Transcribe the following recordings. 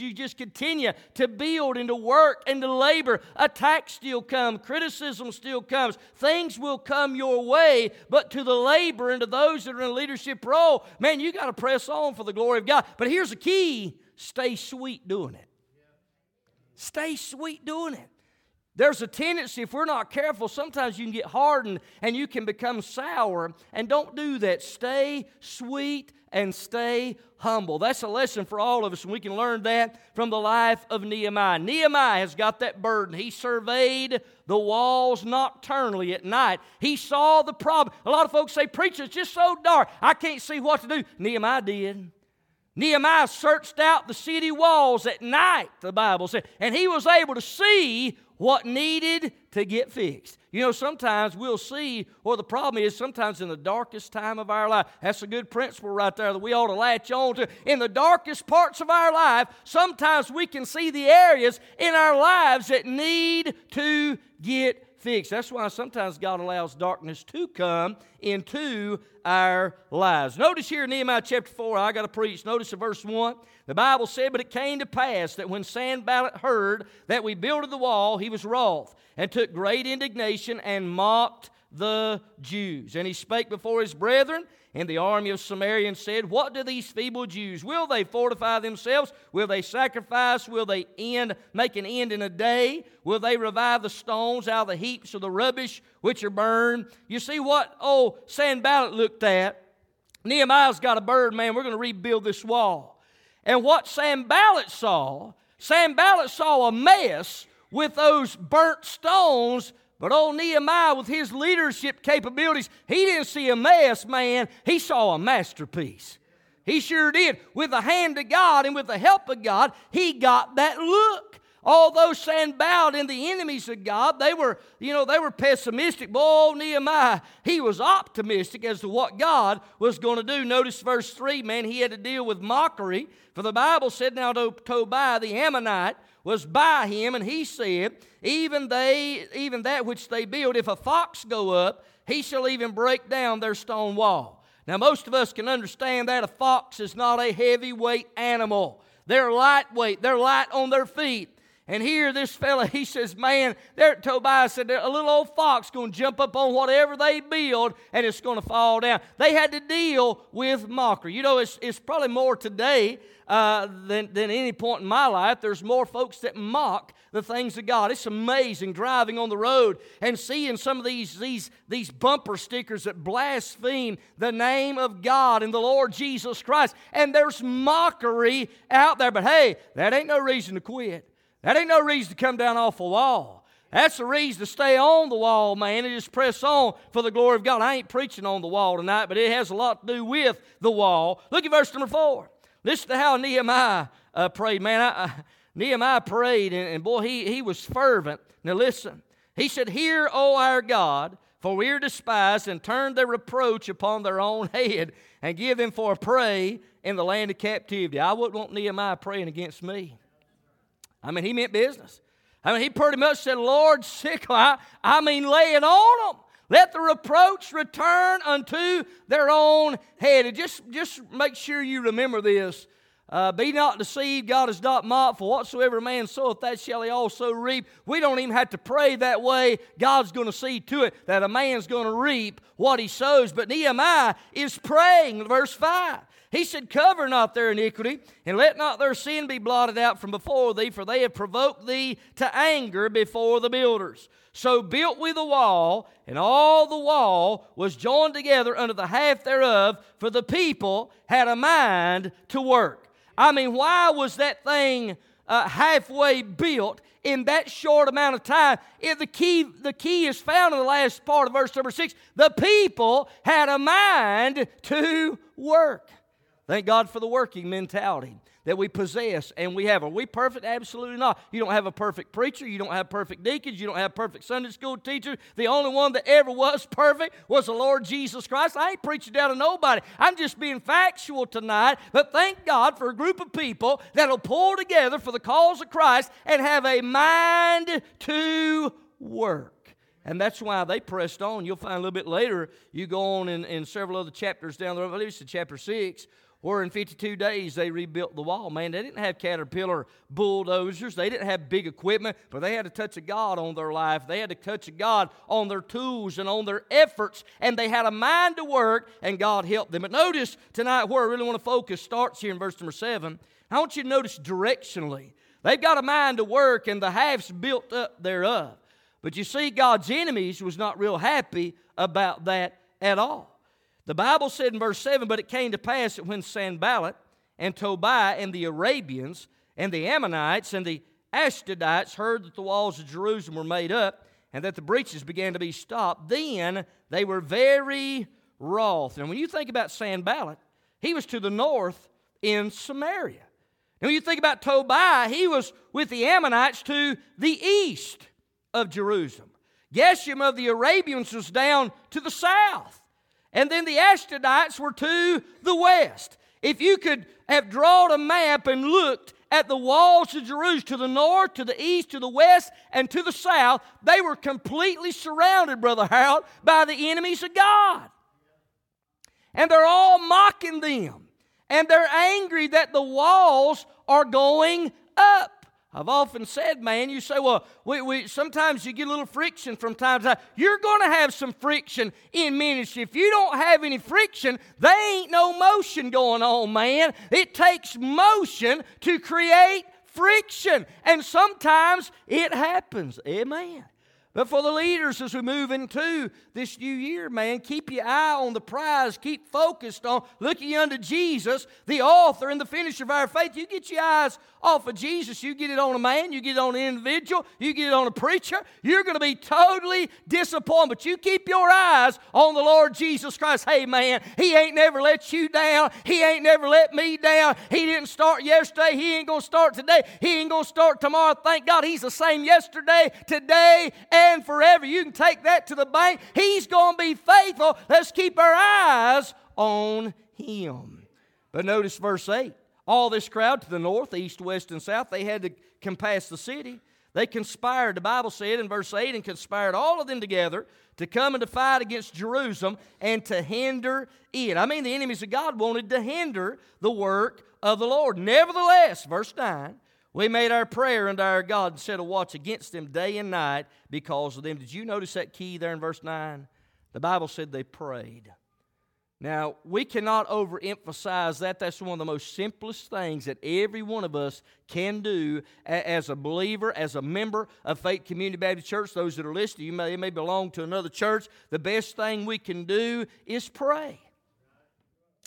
You just continue to build and to work and to labor, attacks still come, criticism still comes, things will come your way. But to the labor and to those that are in a leadership role, man, you got to press on for the glory of God. But here's the key stay sweet doing it. Stay sweet doing it. There's a tendency, if we're not careful, sometimes you can get hardened and you can become sour. And don't do that. Stay sweet and stay humble. That's a lesson for all of us, and we can learn that from the life of Nehemiah. Nehemiah has got that burden. He surveyed the walls nocturnally at night. He saw the problem. A lot of folks say, Preacher, it's just so dark. I can't see what to do. Nehemiah did. Nehemiah searched out the city walls at night, the Bible said, and he was able to see what needed to get fixed. You know, sometimes we'll see what the problem is sometimes in the darkest time of our life. That's a good principle right there that we ought to latch on to. In the darkest parts of our life, sometimes we can see the areas in our lives that need to get fixed. That's why sometimes God allows darkness to come into our lives. Notice here in Nehemiah chapter 4, I got to preach. Notice in verse 1, the Bible said, But it came to pass that when Sanballat heard that we builded the wall, he was wroth, and took great indignation and mocked the Jews. And he spake before his brethren in the army of Samaria and said, What do these feeble Jews? Will they fortify themselves? Will they sacrifice? Will they end, make an end in a day? Will they revive the stones out of the heaps of the rubbish which are burned? You see what old Sanballat looked at? Nehemiah's got a bird, man. We're going to rebuild this wall. And what Sanballat saw, Sanballat saw a mess with those burnt stones but old Nehemiah, with his leadership capabilities, he didn't see a mess, man. He saw a masterpiece. He sure did. With the hand of God and with the help of God, he got that look. Although Sanballat and the enemies of God, they were, you know, they were pessimistic. Boy, old Nehemiah, he was optimistic as to what God was going to do. Notice verse 3, man, he had to deal with mockery. For the Bible said, Now to Tobiah the Ammonite was by him, and he said, Even they, even that which they build, if a fox go up, he shall even break down their stone wall. Now, most of us can understand that a fox is not a heavyweight animal. They're lightweight, they're light on their feet. And here, this fella, he says, Man, there Tobiah said, a little old fox going to jump up on whatever they build and it's going to fall down. They had to deal with mockery. You know, it's, it's probably more today uh, than, than any point in my life. There's more folks that mock the things of God. It's amazing driving on the road and seeing some of these, these, these bumper stickers that blaspheme the name of God and the Lord Jesus Christ. And there's mockery out there. But hey, that ain't no reason to quit. That ain't no reason to come down off a wall. That's the reason to stay on the wall, man, and just press on for the glory of God. I ain't preaching on the wall tonight, but it has a lot to do with the wall. Look at verse number four. Listen to how Nehemiah uh, prayed. Man, I, Nehemiah prayed, and, and boy, he, he was fervent. Now listen. He said, Hear, O our God, for we are despised, and turn their reproach upon their own head, and give them for a prey in the land of captivity. I wouldn't want Nehemiah praying against me. I mean, he meant business. I mean, he pretty much said, Lord, sick, I, I mean, lay it on them. Let the reproach return unto their own head. And just, just make sure you remember this. Uh, be not deceived, God is not mocked, for whatsoever a man soweth, that shall he also reap. We don't even have to pray that way. God's going to see to it that a man's going to reap what he sows. But Nehemiah is praying, verse 5. He said, Cover not their iniquity, and let not their sin be blotted out from before thee, for they have provoked thee to anger before the builders. So built we the wall, and all the wall was joined together under the half thereof, for the people had a mind to work. I mean, why was that thing uh, halfway built in that short amount of time? If the key, the key is found in the last part of verse number six. The people had a mind to work. Thank God for the working mentality that we possess and we have. Are we perfect? Absolutely not. You don't have a perfect preacher. You don't have perfect deacons. You don't have perfect Sunday school teachers. The only one that ever was perfect was the Lord Jesus Christ. I ain't preaching down to nobody. I'm just being factual tonight. But thank God for a group of people that'll pull together for the cause of Christ and have a mind to work. And that's why they pressed on. You'll find a little bit later, you go on in, in several other chapters down the road, I believe chapter 6, where in 52 days they rebuilt the wall. Man, they didn't have caterpillar bulldozers, they didn't have big equipment, but they had a touch of God on their life. They had a touch of God on their tools and on their efforts, and they had a mind to work, and God helped them. But notice tonight where I really want to focus starts here in verse number 7. I want you to notice directionally. They've got a mind to work, and the half's built up thereof. But you see, God's enemies was not real happy about that at all. The Bible said in verse 7 But it came to pass that when Sanballat and Tobiah and the Arabians and the Ammonites and the Ashdodites heard that the walls of Jerusalem were made up and that the breaches began to be stopped, then they were very wroth. And when you think about Sanballat, he was to the north in Samaria. And when you think about Tobiah, he was with the Ammonites to the east of Jerusalem. Geshem of the Arabians was down to the south. And then the Ashdodites were to the west. If you could have drawn a map and looked at the walls of Jerusalem to the north, to the east, to the west, and to the south, they were completely surrounded, Brother Harold, by the enemies of God. And they're all mocking them. And they're angry that the walls are going up. I've often said, man, you say, well, we, we, sometimes you get a little friction from time to time. You're going to have some friction in ministry. If you don't have any friction, there ain't no motion going on, man. It takes motion to create friction. And sometimes it happens. Amen. But for the leaders, as we move into this new year, man, keep your eye on the prize. Keep focused on looking unto Jesus, the author and the finisher of our faith. You get your eyes off of Jesus, you get it on a man, you get it on an individual, you get it on a preacher, you're going to be totally disappointed. But you keep your eyes on the Lord Jesus Christ. Hey, man, He ain't never let you down. He ain't never let me down. He didn't start yesterday. He ain't going to start today. He ain't going to start tomorrow. Thank God He's the same yesterday, today, and forever. You can take that to the bank. He's going to be faithful. Let's keep our eyes on Him. But notice verse 8 all this crowd to the north, east, west, and south, they had to compass the city. They conspired, the Bible said in verse 8, and conspired all of them together to come and to fight against Jerusalem and to hinder it. I mean, the enemies of God wanted to hinder the work of the Lord. Nevertheless, verse 9, we made our prayer unto our God and set a watch against them day and night because of them. Did you notice that key there in verse 9? The Bible said they prayed. Now, we cannot overemphasize that. That's one of the most simplest things that every one of us can do as a believer, as a member of Faith Community Baptist Church. Those that are listening, you may, may belong to another church. The best thing we can do is pray.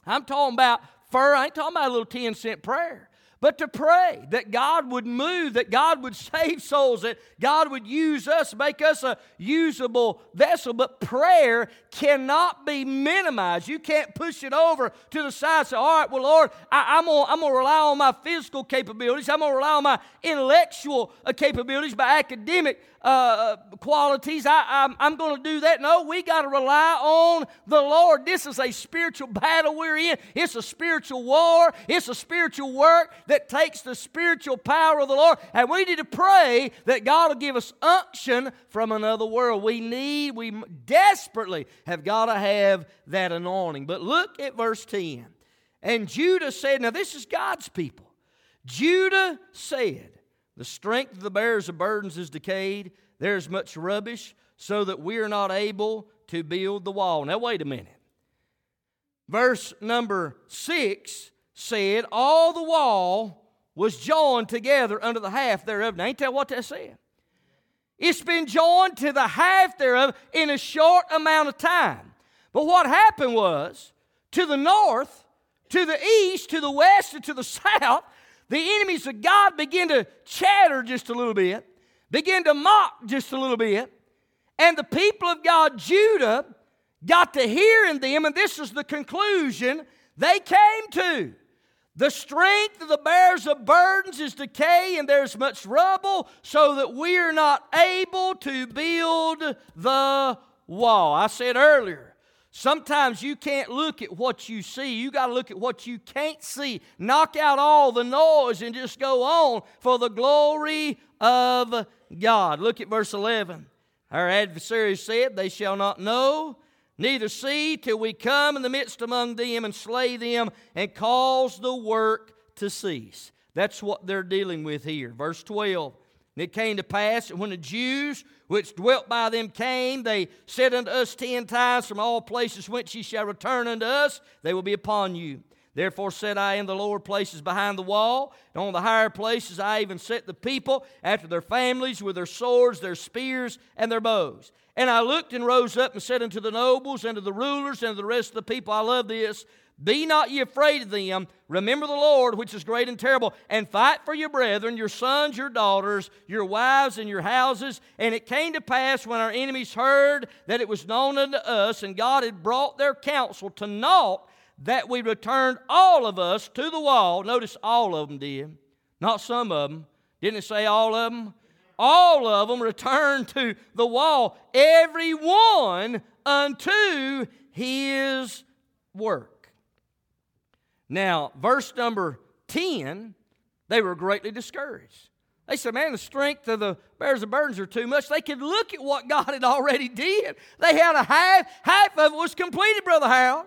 I'm talking about, fur, I ain't talking about a little 10 cent prayer but to pray that God would move, that God would save souls, that God would use us, make us a usable vessel. But prayer cannot be minimized. You can't push it over to the side say, All right, well, Lord, I, am going to rely on my physical capabilities, I'm going to rely on my intellectual uh, capabilities, my academic uh, uh qualities. I, I'm, I'm going to do that. No, we got to rely on the Lord. This is a spiritual battle we're in, it's a spiritual war, it's a spiritual work that takes the spiritual power of the Lord. And we need to pray that God will give us unction from another world. We need, we desperately have got to have that anointing. But look at verse 10. And Judah said, Now this is God's people. Judah said, The strength of the bearers of burdens is decayed. There's much rubbish, so that we are not able to build the wall. Now, wait a minute. Verse number 6 said, All the wall was joined together under the half thereof. Now, ain't that what that said? It's been joined to the half thereof in a short amount of time. But what happened was, to the north, to the east, to the west, and to the south, the enemies of God began to chatter just a little bit, began to mock just a little bit. And the people of God, Judah, got to hearing them, and this is the conclusion they came to. The strength of the bearers of burdens is decay, and there's much rubble, so that we are not able to build the wall. I said earlier, sometimes you can't look at what you see, you got to look at what you can't see. Knock out all the noise and just go on for the glory of God. Look at verse 11. Our adversary said, They shall not know neither see till we come in the midst among them and slay them and cause the work to cease. That's what they're dealing with here. Verse 12. And it came to pass that when the Jews which dwelt by them came, they said unto us ten times, From all places whence ye shall return unto us, they will be upon you. Therefore said I in the lower places behind the wall, and on the higher places I even set the people after their families with their swords, their spears, and their bows. And I looked and rose up and said unto the nobles and to the rulers and to the rest of the people, I love this. Be not ye afraid of them. Remember the Lord, which is great and terrible, and fight for your brethren, your sons, your daughters, your wives, and your houses. And it came to pass when our enemies heard that it was known unto us, and God had brought their counsel to naught, that we returned all of us to the wall. Notice all of them did, not some of them. Didn't it say all of them? All of them returned to the wall, every one unto his work. Now, verse number 10, they were greatly discouraged. They said, Man, the strength of the bears of burdens are too much. They could look at what God had already did. They had a half, half of it was completed, Brother Harold.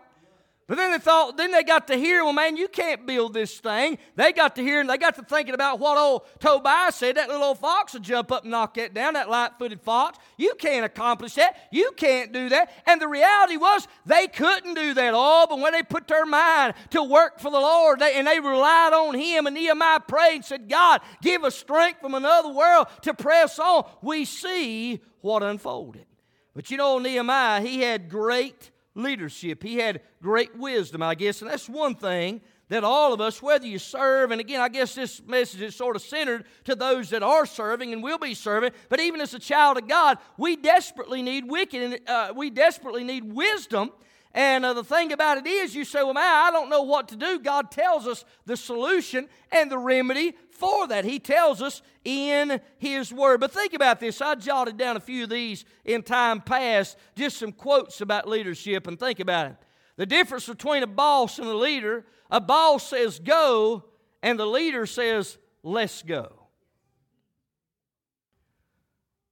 But then they thought, then they got to hear, well, man, you can't build this thing. They got to hear and they got to thinking about what old Tobias said. That little old fox would jump up and knock that down, that light footed fox. You can't accomplish that. You can't do that. And the reality was they couldn't do that all, but when they put their mind to work for the Lord they, and they relied on Him, and Nehemiah prayed and said, God, give us strength from another world to press on, we see what unfolded. But you know, Nehemiah, he had great leadership. He had great wisdom, I guess. And that's one thing that all of us, whether you serve, and again, I guess this message is sort of centered to those that are serving and will be serving, but even as a child of God, we desperately need wicked, uh, we desperately need wisdom. And uh, the thing about it is, you say, well, man, I don't know what to do. God tells us the solution and the remedy for that. He tells us in His Word. But think about this. I jotted down a few of these in time past, just some quotes about leadership, and think about it. The difference between a boss and a leader a boss says go, and the leader says let's go.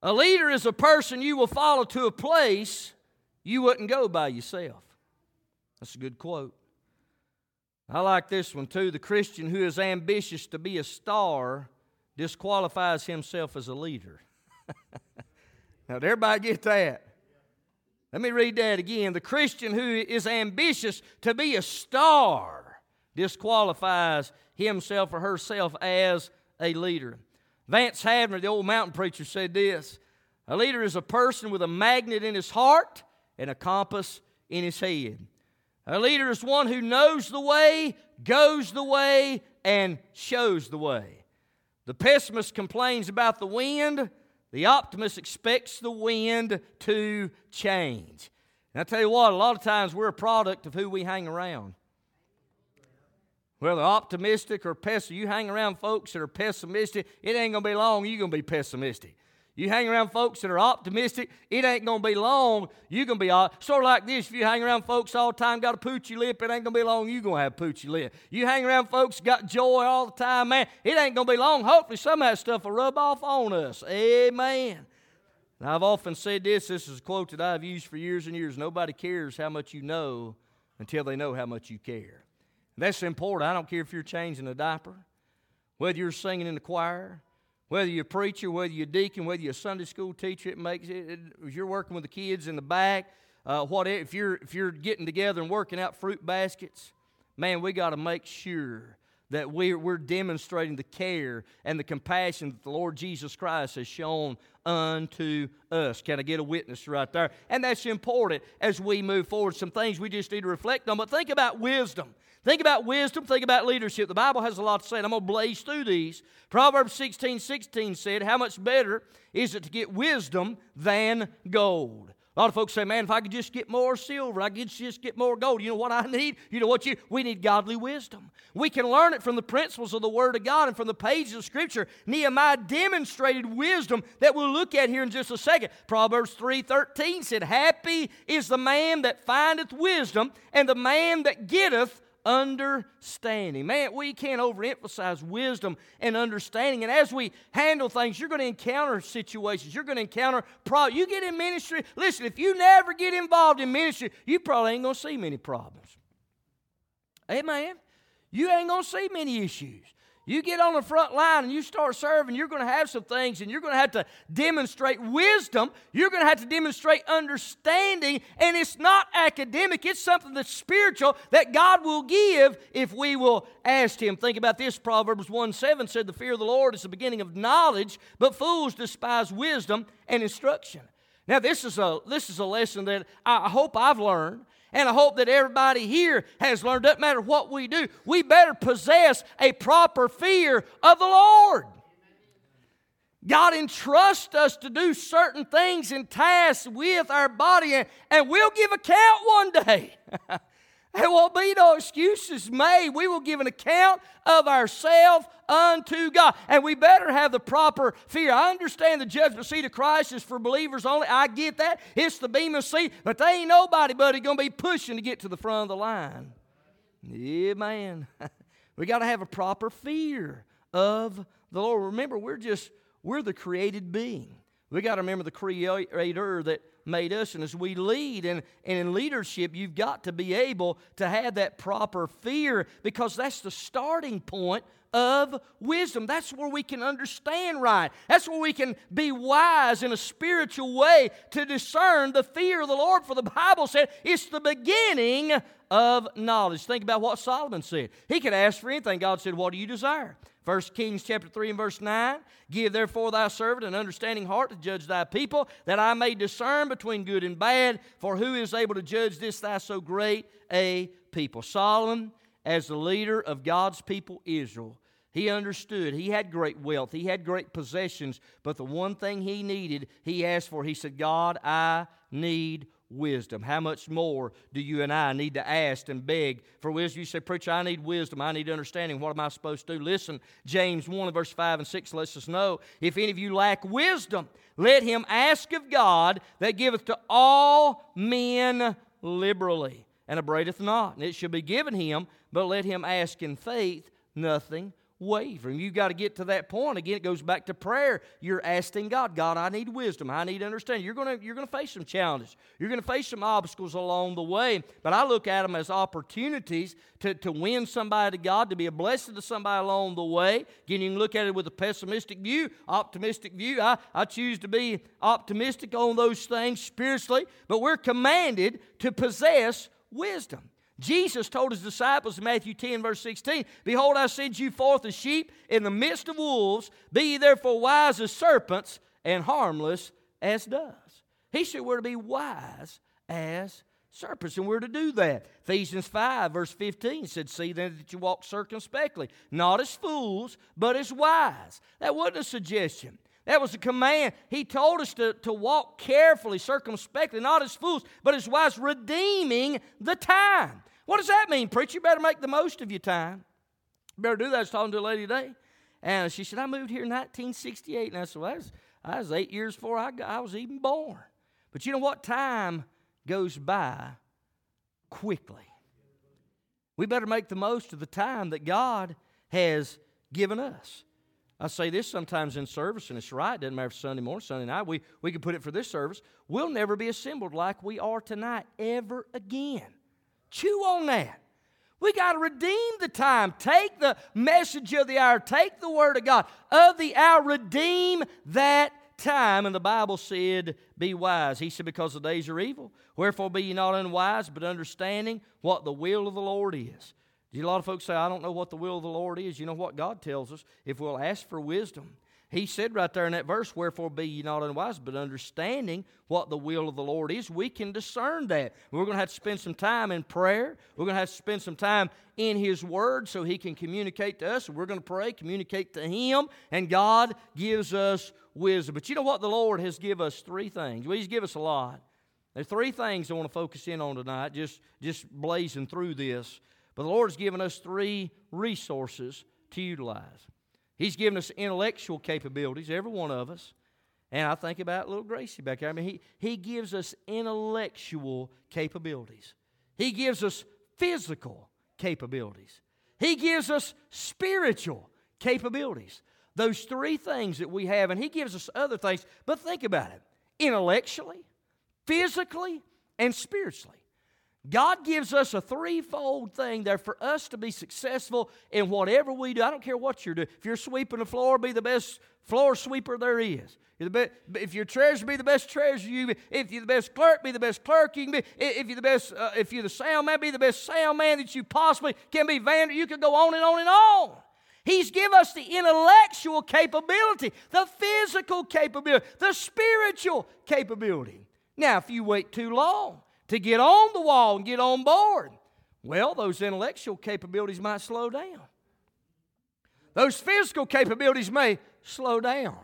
A leader is a person you will follow to a place you wouldn't go by yourself. That's a good quote. I like this one too. The Christian who is ambitious to be a star disqualifies himself as a leader. now, did everybody get that? Let me read that again. The Christian who is ambitious to be a star disqualifies himself or herself as a leader. Vance Havner, the old mountain preacher, said this A leader is a person with a magnet in his heart and a compass in his head. A leader is one who knows the way, goes the way, and shows the way. The pessimist complains about the wind, the optimist expects the wind to change. And I tell you what, a lot of times we're a product of who we hang around. Whether optimistic or pessimistic, you hang around folks that are pessimistic, it ain't gonna be long, you're gonna be pessimistic. You hang around folks that are optimistic, it ain't to be long. You're to be uh, sort of like this. If you hang around folks all the time, got a poochy lip, it ain't to be long. You're to have poochy lip. You hang around folks got joy all the time, man, it ain't to be long. Hopefully, some of that stuff will rub off on us. Amen. And I've often said this this is a quote that I've used for years and years nobody cares how much you know until they know how much you care. And that's important. I don't care if you're changing a diaper, whether you're singing in the choir whether you're a preacher, whether you're a deacon, whether you're a Sunday school teacher, it makes it, if you're working with the kids in the back, uh, if you're, if you're getting together and working out fruit baskets, man, we got to make sure that we're, we're demonstrating the care and the compassion that the Lord Jesus Christ has shown unto us. Can I get a witness right there? And that's important as we move forward. Some things we just need to reflect on. But think about wisdom. Think about wisdom, think about leadership. The Bible has a lot to say, and I'm going to blaze through these. Proverbs 16 16 said, How much better is it to get wisdom than gold? A lot of folks say, man, if I could just get more silver, I could just get more gold. You know what I need? You know what you we need godly wisdom. We can learn it from the principles of the Word of God and from the pages of Scripture. Nehemiah demonstrated wisdom that we'll look at here in just a second. Proverbs 3:13 said, Happy is the man that findeth wisdom, and the man that getteth understanding. Man, we can't overemphasize wisdom and understanding. And as we handle things, you're going to encounter situations. You're going to encounter problems. You get in ministry. Listen, if you never get involved in ministry, you probably ain't going to see many problems. Amen. You ain't going to see many issues. You get on the front line and you start serving, you're going to have some things and you're going to have to demonstrate wisdom. You're going to have to demonstrate understanding. And it's not academic, it's something that's spiritual that God will give if we will ask Him. Think about this Proverbs 1 7 said, The fear of the Lord is the beginning of knowledge, but fools despise wisdom and instruction. Now, this is a, this is a lesson that I hope I've learned. And I hope that everybody here has learned, doesn't matter what we do, we better possess a proper fear of the Lord. God entrusts us to do certain things and tasks with our body, and, and we'll give account one day. There won't be no excuses made. We will give an account of ourselves unto God. And we better have the proper fear. I understand the judgment seat of Christ is for believers only. I get that. It's the Bema seat. But there ain't nobody buddy to be pushing to get to the front of the line. Yeah, man. we got to have a proper fear of the Lord. Remember, we're just, we're the created being. We got to remember the creator that made us. And as we lead and, and in leadership, you've got to be able to have that proper fear because that's the starting point of wisdom. That's where we can understand right. That's where we can be wise in a spiritual way to discern the fear of the Lord. For the Bible said it's the beginning of knowledge. Think about what Solomon said. He could ask for anything. God said, What do you desire? 1 Kings chapter 3 and verse 9 Give therefore thy servant an understanding heart to judge thy people, that I may discern between good and bad. For who is able to judge this thy so great a people? Solomon, as the leader of God's people Israel, he understood. He had great wealth. He had great possessions. But the one thing he needed, he asked for. He said, God, I need wisdom. How much more do you and I need to ask and beg for wisdom? You say, Preacher, I need wisdom. I need understanding. What am I supposed to do? Listen, James 1, verse 5 and 6 lets us know if any of you lack wisdom, let him ask of God that giveth to all men liberally and upbraideth not. And it shall be given him, but let him ask in faith, nothing wavering. You've got to get to that point. Again, it goes back to prayer. You're asking God, God, I need wisdom. I need understanding. You're going to, you're going to face some challenges. You're going to face some obstacles along the way. But I look at them as opportunities to, to win somebody to God, to be a blessing to somebody along the way. Again, you can look at it with a pessimistic view, optimistic view. I, I choose to be optimistic on those things spiritually. But we're commanded to possess wisdom. Jesus told his disciples in Matthew 10, verse 16, Behold, I send you forth as sheep in the midst of wolves. Be ye therefore wise as serpents and harmless as doves. He said we're to be wise as serpents, and we're to do that. Ephesians 5, verse 15 said, See then that you walk circumspectly, not as fools, but as wise. That wasn't a suggestion. That was a command. He told us to, to walk carefully, circumspectly, not as fools, but as wise, redeeming the time. What does that mean, preacher? You better make the most of your time. You better do that. I was talking to a lady today. And she said, I moved here in 1968. And I said, well, I was, was eight years before I, got, I was even born. But you know what? Time goes by quickly. We better make the most of the time that God has given us. I say this sometimes in service, and it's right. It doesn't matter if Sunday morning, Sunday night. We, we can put it for this service. We'll never be assembled like we are tonight ever again. Chew on that. We got to redeem the time. Take the message of the hour. Take the word of God of the hour. Redeem that time. And the Bible said, Be wise. He said, Because the days are evil. Wherefore be ye not unwise, but understanding what the will of the Lord is. A lot of folks say, I don't know what the will of the Lord is. You know what God tells us? If we'll ask for wisdom, He said right there in that verse, Wherefore be ye not unwise, but understanding what the will of the Lord is, we can discern that. We're going to have to spend some time in prayer. We're going to have to spend some time in His Word so He can communicate to us. We're going to pray, communicate to Him, and God gives us wisdom. But you know what? The Lord has given us three things. Well, He's given us a lot. There are three things I want to focus in on tonight, just, just blazing through this. But the Lord has given us three resources to utilize. He's given us intellectual capabilities, every one of us. And I think about little Gracie back there. I mean, he, he gives us intellectual capabilities. He gives us physical capabilities. He gives us spiritual capabilities. Those three things that we have, and He gives us other things, but think about it intellectually, physically, and spiritually. God gives us a threefold thing there for us to be successful in whatever we do. I don't care what you're doing. If you're sweeping the floor, be the best floor sweeper there is. If you're treasurer, be the best treasurer you be. If you're the best clerk, be the best clerk you can be. If you're the best, uh, if you're the sound man, be the best sound man that you possibly can be. Vander, you can go on and on and on. He's given us the intellectual capability, the physical capability, the spiritual capability. Now, if you wait too long to get on the wall and get on board, well, those intellectual capabilities might slow down. Those physical capabilities may slow down.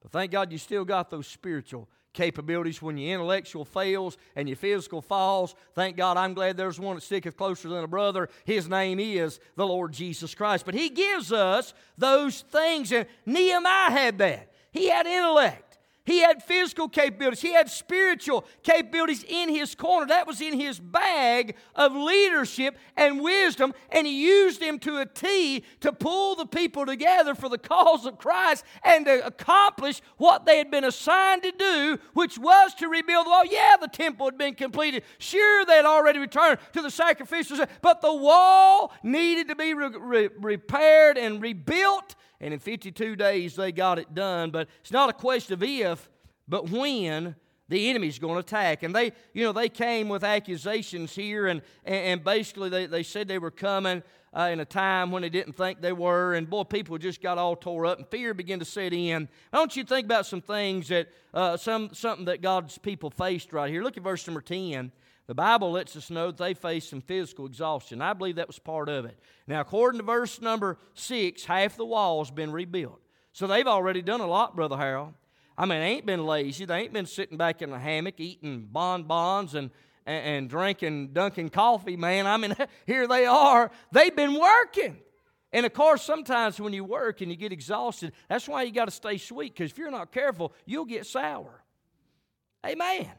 But thank God you still got those spiritual capabilities when your intellectual fails and your physical falls. Thank God I'm glad there's one that sticketh closer than a brother. His name is the Lord Jesus Christ. But He gives us those things, and Nehemiah had that. He had intellect. He had physical capabilities. He had spiritual capabilities in his corner. That was in his bag of leadership and wisdom, and he used them to a T to pull the people together for the cause of Christ and to accomplish what they had been assigned to do, which was to rebuild the wall. Yeah, the temple had been completed. Sure, they had already returned to the sacrificial, but the wall needed to be re- re- repaired and rebuilt and in 52 days they got it done. But it's not a question of if, but when the enemy's going to attack. And they, you know, they came with accusations here, and, and, basically they, they said they were coming uh, in a time when they didn't think they were. And boy, people just got all tore up, and fear began to set in. I want you to think about some things that, uh, some, something that God's people faced right here. Look at verse number 10. The Bible lets us know that they faced some physical exhaustion. I believe that was part of it. Now, according to verse number six, half the wall has been rebuilt. So they've already done a lot, Brother Harold. I mean, they ain't been lazy. They ain't been sitting back in a hammock eating bonbons and, and, and drinking Dunkin' coffee, man. I mean, here they are. They've been working. And of course, sometimes when you work and you get exhausted, that's why you got to stay sweet, because if you're not careful, you'll get sour. Amen.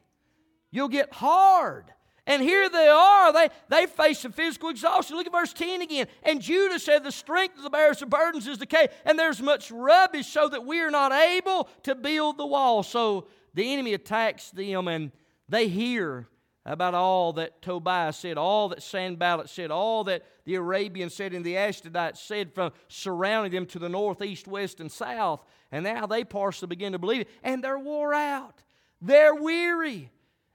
You'll get hard. And here they are. They, they face some physical exhaustion. Look at verse 10 again. And Judah said, The strength of the bearers of burdens is decay, and there's much rubbish, so that we are not able to build the wall. So the enemy attacks them, and they hear about all that Tobiah said, all that Sanballat said, all that the Arabians said, and the Ashdodites said from surrounding them to the north, east, west, and south. And now they partially begin to believe it, and they're wore out. They're weary.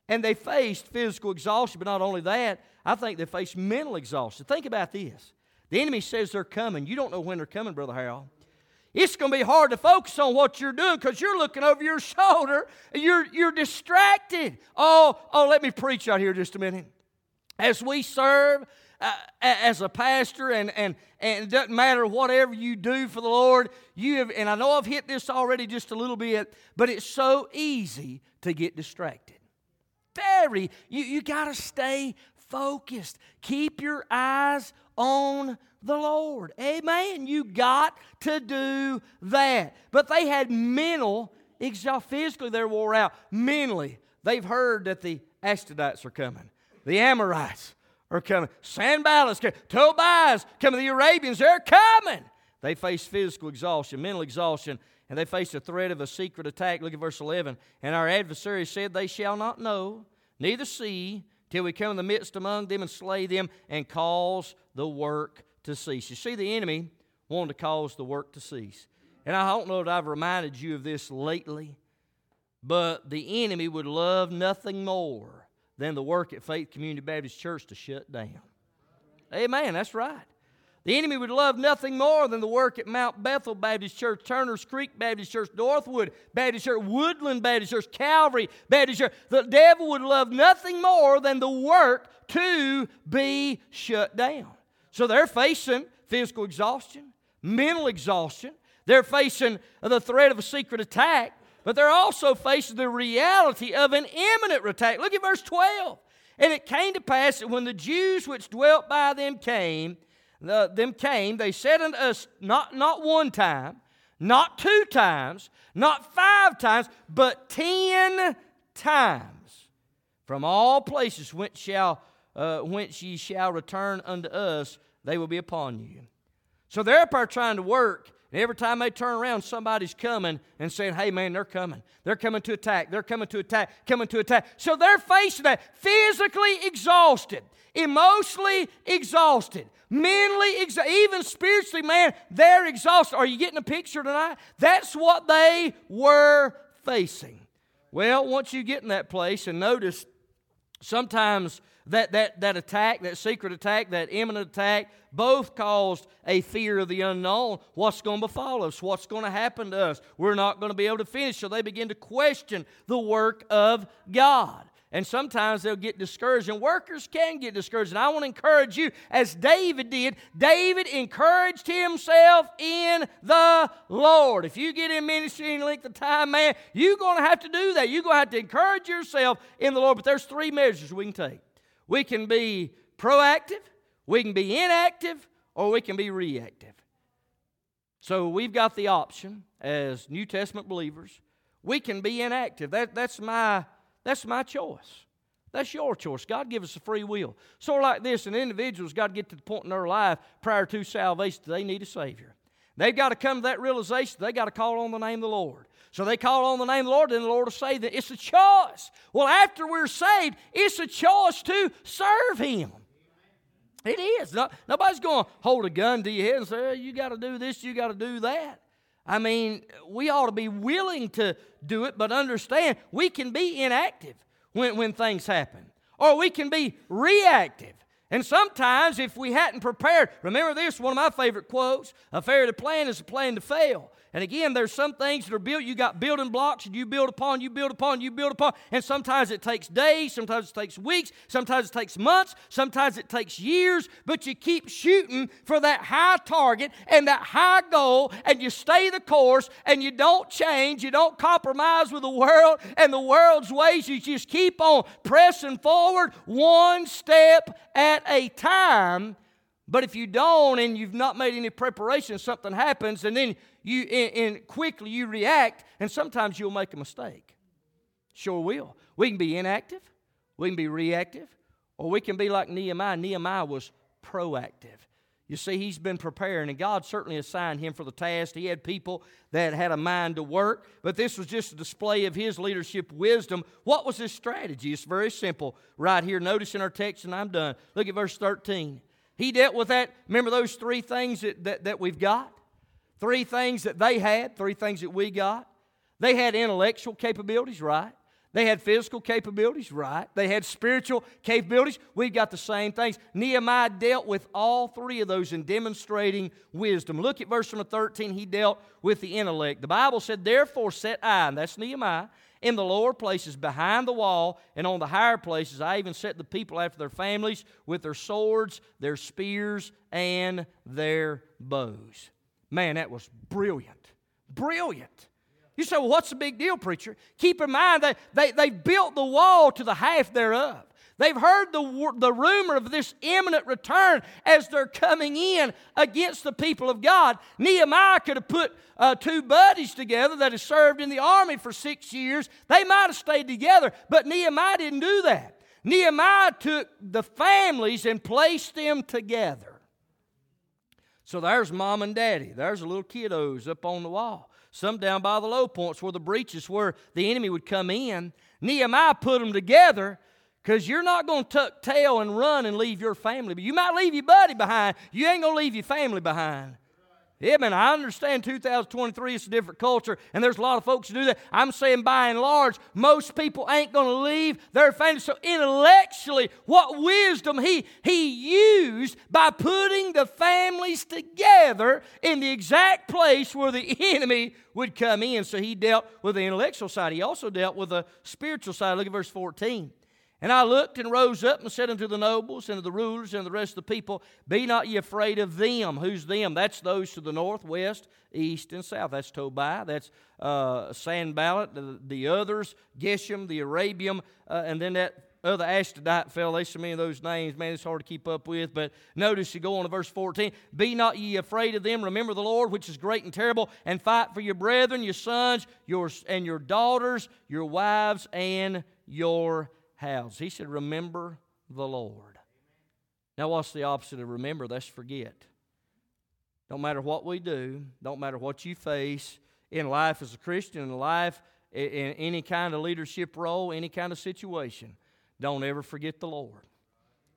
And they faced physical exhaustion, but not only that, I think they faced mental exhaustion. Think about this. The enemy says they're coming. You don't know when they're coming, Brother Harold. It's going to be hard to focus on what you're doing because you're looking over your shoulder and you're, you're distracted. Oh, oh, let me preach out here just a minute. As we serve uh, as a pastor, and, and, and it doesn't matter whatever you do for the Lord, you have, and I know I've hit this already just a little bit, but it's so easy to get distracted very, you, you got to stay focused. Keep your eyes on the Lord. Amen. You got to do that. But they had mental. Physically, they're wore out. Mentally, they've heard that the Ashdodites are coming, the Amorites are coming, Sanballat's coming, Tobias coming, the Arabians, they're coming. They face physical exhaustion, mental exhaustion, and they faced the threat of a secret attack. Look at verse 11. And our adversary said, They shall not know, neither see, till we come in the midst among them and slay them and cause the work to cease. You see, the enemy wanted to cause the work to cease. And I don't know that I've reminded you of this lately, but the enemy would love nothing more than the work at Faith Community Baptist Church to shut down. Amen, that's right. The enemy would love nothing more than the work at Mount Bethel Baptist Church, Turner's Creek Baptist Church, Northwood Baptist Church, Woodland Baptist Church, Calvary Baptist Church. The devil would love nothing more than the work to be shut down. So they're facing physical exhaustion, mental exhaustion. They're facing the threat of a secret attack, but they're also facing the reality of an imminent attack. Look at verse 12. And it came to pass that when the Jews which dwelt by them came, the, them came, they said unto us, not, not one time, not two times, not five times, but ten times. From all places whence shall uh, whence ye shall return unto us, they will be upon you. So they're up there trying to work, and every time they turn around, somebody's coming and saying, Hey, man, they're coming. They're coming to attack. They're coming to attack, coming to attack. So they're facing that physically exhausted, emotionally exhausted, mentally exhausted, even spiritually, man, they're exhausted. Are you getting a picture tonight? That's what they were facing. Well, once you get in that place and notice sometimes that, that, that attack, that secret attack, that imminent attack, both caused a fear of the unknown. What's going to befall us? What's going to happen to us? We're not going to be able to finish. So they begin to question the work of God. And sometimes they'll get discouraged, and workers can get discouraged. And I want to encourage you, as David did, David encouraged himself in the Lord. If you get in ministry any length of time, man, you're going to have to do that. You're going to have to encourage yourself in the Lord. But there's three measures we can take we can be proactive, we can be inactive, or we can be reactive. So we've got the option as New Testament believers. We can be inactive. That, that's, my, that's my choice. That's your choice. God gives us a free will. Sort of like this, an individual's got to get to the point in their life prior to salvation they need a Savior. They've got to come to that realization. They got to call on the name of the Lord. So they call on the name of the Lord, and the Lord will save them. It's a choice. Well, after we're saved, it's a choice to serve Him. It is. No, nobody's going to hold a gun to your head and say, you got to do this, you got to do that. I mean, we ought to be willing to do it, but understand we can be inactive when, when things happen, or we can be reactive. And sometimes, if we hadn't prepared, remember this one of my favorite quotes a failure to plan is a plan to fail. And again, there's some things that are built, you got building blocks, and you build upon, you build upon, you build upon. And sometimes it takes days, sometimes it takes weeks, sometimes it takes months, sometimes it takes years, but you keep shooting for that high target and that high goal, and you stay the course, and you don't change, you don't compromise with the world and the world's ways. You just keep on pressing forward one step at a time. But if you don't and you've not made any preparation, something happens, and then you and, quickly you react, and sometimes you'll make a mistake. Sure will. We can be inactive, we can be reactive, or we can be like Nehemiah. Nehemiah was proactive. You see, he's been preparing, and God certainly assigned him for the task. He had people that had a mind to work, but this was just a display of his leadership wisdom. What was his strategy? It's very simple right here. Notice in our text, and I'm done. Look at verse 13. He dealt with that. Remember those three things that, that, that we've got? Three things that they had, three things that we got. They had intellectual capabilities, right? They had physical capabilities, right? They had spiritual capabilities. We've got the same things. Nehemiah dealt with all three of those in demonstrating wisdom. Look at verse number 13. He dealt with the intellect. The Bible said, Therefore set I, and that's Nehemiah, in the lower places behind the wall, and on the higher places I even set the people after their families with their swords, their spears, and their bows. Man, that was brilliant. Brilliant. You say, well, what's the big deal, preacher? Keep in mind that they, they built the wall to the half thereof. They've heard the, the rumor of this imminent return as they're coming in against the people of God. Nehemiah could have put uh, two buddies together that had served in the army for six years. They might have stayed together, but Nehemiah didn't do that. Nehemiah took the families and placed them together. So there's mom and daddy. There's the little kiddos up on the wall. Some down by the low points where the breaches where the enemy would come in. Nehemiah put them together because you're not going to tuck tail and run and leave your family. You might leave your buddy behind. You ain't going to leave your family behind. Yeah, man, I understand 2023 is a different culture, and there's a lot of folks who do that. I'm saying by and large, most people ain't going to leave their family. So intellectually, what wisdom he, he used by putting the families together in the exact place where the enemy would come in. So he dealt with the intellectual side. He also dealt with the spiritual side. Look at verse 14. And I looked and rose up and said unto the nobles and to the rulers and the rest of the people, Be not ye afraid of them. Who's them? That's those to the north, west, east, and south. That's Tobiah. That's uh, Sanballat. The, the others, Geshem, the Arabian, uh, and then that other Ashdodite fell. There's so many of those names, man, it's hard to keep up with. But notice you go on to verse 14. Be not ye afraid of them. Remember the Lord, which is great and terrible, and fight for your brethren, your sons, your, and your daughters, your wives, and your house. He said, Remember the Lord. Now, what's the opposite of remember? That's forget. Don't matter what we do, don't matter what you face in life as a Christian, in life, in any kind of leadership role, any kind of situation, don't ever forget the Lord.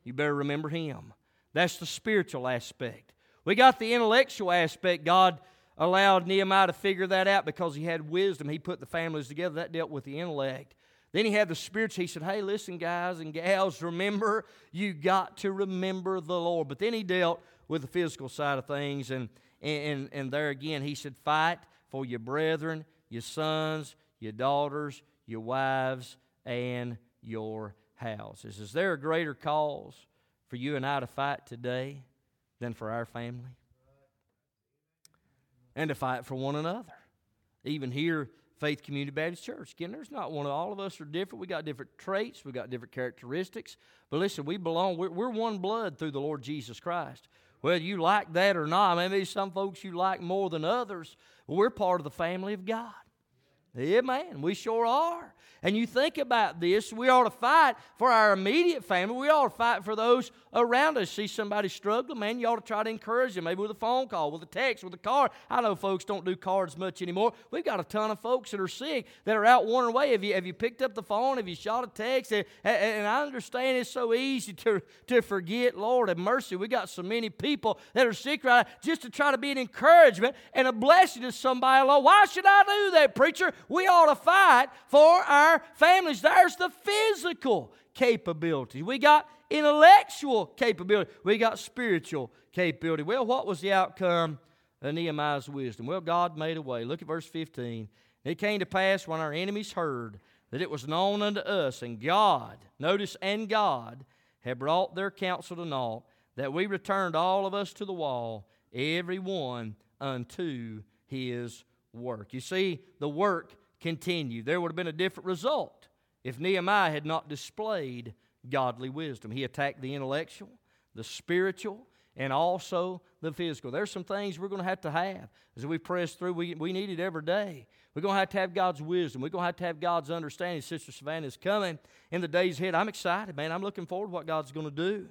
You better remember Him. That's the spiritual aspect. We got the intellectual aspect. God allowed Nehemiah to figure that out because he had wisdom. He put the families together. That dealt with the intellect. Then he had the spiritual. He said, Hey, listen, guys and gals, remember, you got to remember the Lord. But then he dealt with the physical side of things. And, and, and there again, he said, Fight for your brethren, your sons, your daughters, your wives, and your houses. Is there a greater cause for you and I to fight today than for our family? And to fight for one another. Even here, Faith Community Baptist Church. Again, there's not one all of us are different. We got different traits, we got different characteristics. But listen, we belong, we're, we're one blood through the Lord Jesus Christ. Whether you like that or not, maybe some folks you like more than others, we're part of the family of God. Amen. We sure are. And you think about this, we ought to fight for our immediate family. We ought to fight for those around us. See somebody struggling, man, you ought to try to encourage them, maybe with a phone call, with a text, with a card. I know folks don't do cards much anymore. We've got a ton of folks that are sick that are out wandering away. Have you, have you picked up the phone? Have you shot a text? And, and I understand it's so easy to, to forget. Lord have mercy. We got so many people that are sick right now just to try to be an encouragement and a blessing to somebody. Lord, why should I do that, preacher? We ought to fight for our families. There's the physical capability. We got intellectual capability. We got spiritual capability. Well, what was the outcome of Nehemiah's wisdom? Well, God made a way. Look at verse 15. It came to pass when our enemies heard that it was known unto us, and God, notice, and God had brought their counsel to naught, that we returned all of us to the wall, every one unto his work. You see, the work continued. There would have been a different result if Nehemiah had not displayed godly wisdom. He attacked the intellectual, the spiritual, and also the physical. There's some things we're going to have to have as we press through. We, we need it every day. We're going to have to have God's wisdom. We're going to have to have God's understanding. Sister Savannah is coming in the days ahead. I'm excited, man. I'm looking forward to what God's going to do.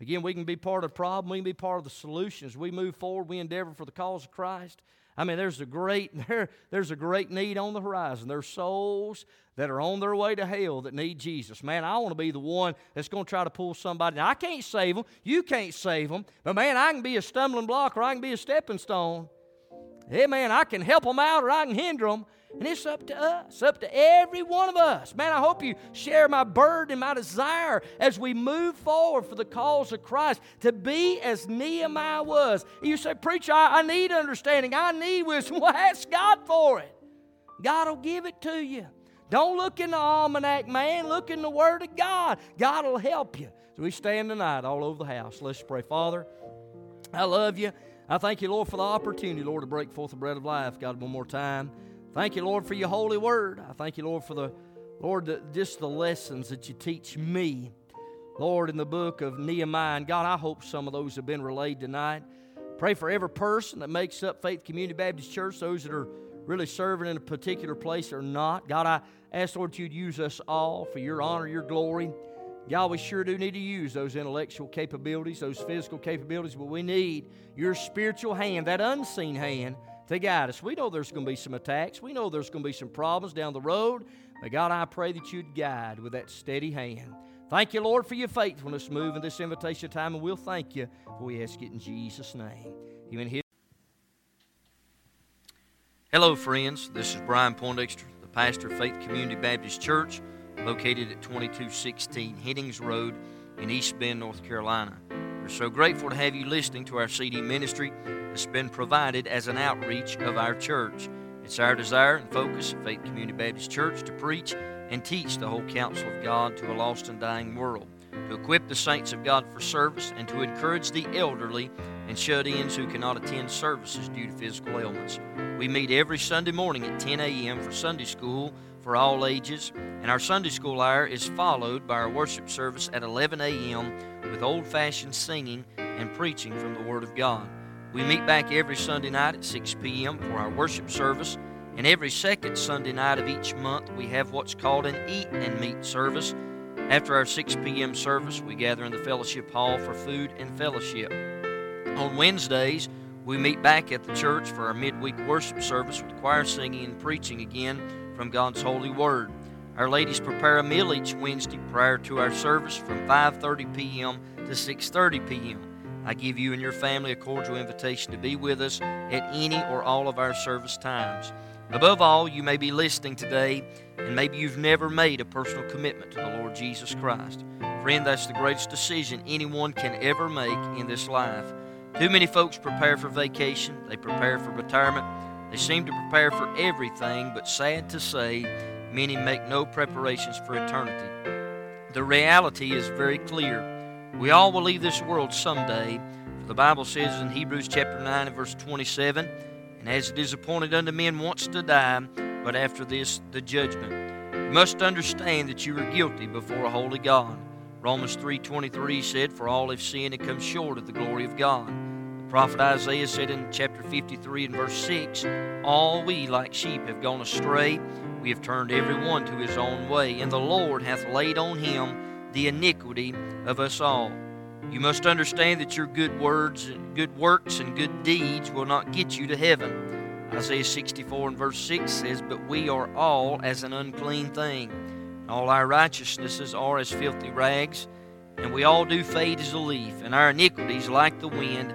Again, we can be part of the problem. We can be part of the solution. As we move forward, we endeavor for the cause of Christ. I mean, there's a great there, there's a great need on the horizon. There's souls that are on their way to hell that need Jesus. Man, I want to be the one that's going to try to pull somebody. Now, I can't save them. You can't save them. But man, I can be a stumbling block or I can be a stepping stone. Hey, man, I can help them out or I can hinder them. And it's up to us, up to every one of us. Man, I hope you share my burden and my desire as we move forward for the cause of Christ to be as Nehemiah was. You say, Preacher, I, I need understanding. I need wisdom. Well, ask God for it. God will give it to you. Don't look in the almanac, man. Look in the Word of God. God will help you. So we stand tonight all over the house. Let's pray. Father, I love you. I thank you, Lord, for the opportunity, Lord, to break forth the bread of life. God, one more time. Thank you, Lord, for your holy word. I thank you, Lord, for the, Lord, the, just the lessons that you teach me, Lord, in the book of Nehemiah. And God, I hope some of those have been relayed tonight. Pray for every person that makes up Faith Community Baptist Church, those that are really serving in a particular place or not. God, I ask, Lord, you'd use us all for your honor, your glory. God, we sure do need to use those intellectual capabilities, those physical capabilities, but we need your spiritual hand, that unseen hand to guide us. We know there's going to be some attacks. We know there's going to be some problems down the road. But God, I pray that you'd guide with that steady hand. Thank you, Lord, for your faithfulness moving this invitation time, and we'll thank you for we ask it in Jesus' name. Even Hello, friends. This is Brian Poindexter, the pastor of Faith Community Baptist Church, located at 2216 Headings Road in East Bend, North Carolina. We're so grateful to have you listening to our CD ministry that's been provided as an outreach of our church. It's our desire and focus at Faith Community Baptist Church to preach and teach the whole counsel of God to a lost and dying world, to equip the saints of God for service, and to encourage the elderly and shut ins who cannot attend services due to physical ailments. We meet every Sunday morning at 10 a.m. for Sunday school for all ages, and our Sunday school hour is followed by our worship service at 11 a.m. with old fashioned singing and preaching from the Word of God. We meet back every Sunday night at 6 p.m. for our worship service, and every second Sunday night of each month we have what's called an Eat and Meet service After our 6 p.m. service, we gather in the fellowship hall for food and fellowship. On Wednesdays, we meet back at the church for our midweek worship service with choir singing and preaching again from God's holy word. Our ladies prepare a meal each Wednesday prior to our service from 5:30 p.m. to 6:30 p.m. I give you and your family a cordial invitation to be with us at any or all of our service times. Above all, you may be listening today and maybe you've never made a personal commitment to the Lord Jesus Christ. Friend, that's the greatest decision anyone can ever make in this life. Too many folks prepare for vacation, they prepare for retirement, they seem to prepare for everything, but sad to say, many make no preparations for eternity. The reality is very clear. We all will leave this world someday. For the Bible says in Hebrews chapter 9 and verse 27, And as it is appointed unto men once to die, but after this the judgment. You must understand that you are guilty before a holy God. Romans 3.23 said, For all have sinned and come short of the glory of God. Prophet Isaiah said in chapter 53 and verse 6, All we like sheep have gone astray. We have turned every one to his own way, and the Lord hath laid on him the iniquity of us all. You must understand that your good words, and good works, and good deeds will not get you to heaven. Isaiah 64 and verse 6 says, But we are all as an unclean thing. All our righteousnesses are as filthy rags, and we all do fade as a leaf, and our iniquities, like the wind,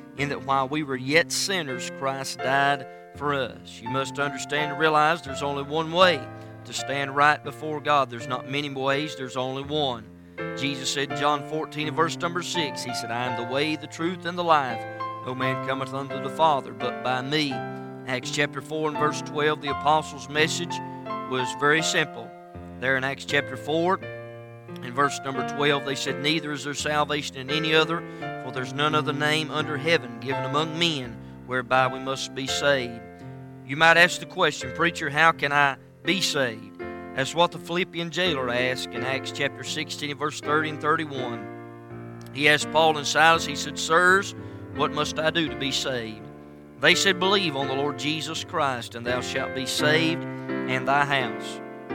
in that while we were yet sinners, Christ died for us. You must understand and realize there's only one way to stand right before God. There's not many ways, there's only one. Jesus said in John 14 and verse number 6, He said, I am the way, the truth, and the life. No man cometh unto the Father but by me. Acts chapter 4 and verse 12, the apostles' message was very simple. There in Acts chapter 4 in verse number 12, they said, Neither is there salvation in any other, for there's none other name under heaven given among men whereby we must be saved. You might ask the question, Preacher, how can I be saved? That's what the Philippian jailer asked in Acts chapter 16, verse 30 and 31. He asked Paul and Silas, he said, Sirs, what must I do to be saved? They said, Believe on the Lord Jesus Christ, and thou shalt be saved and thy house.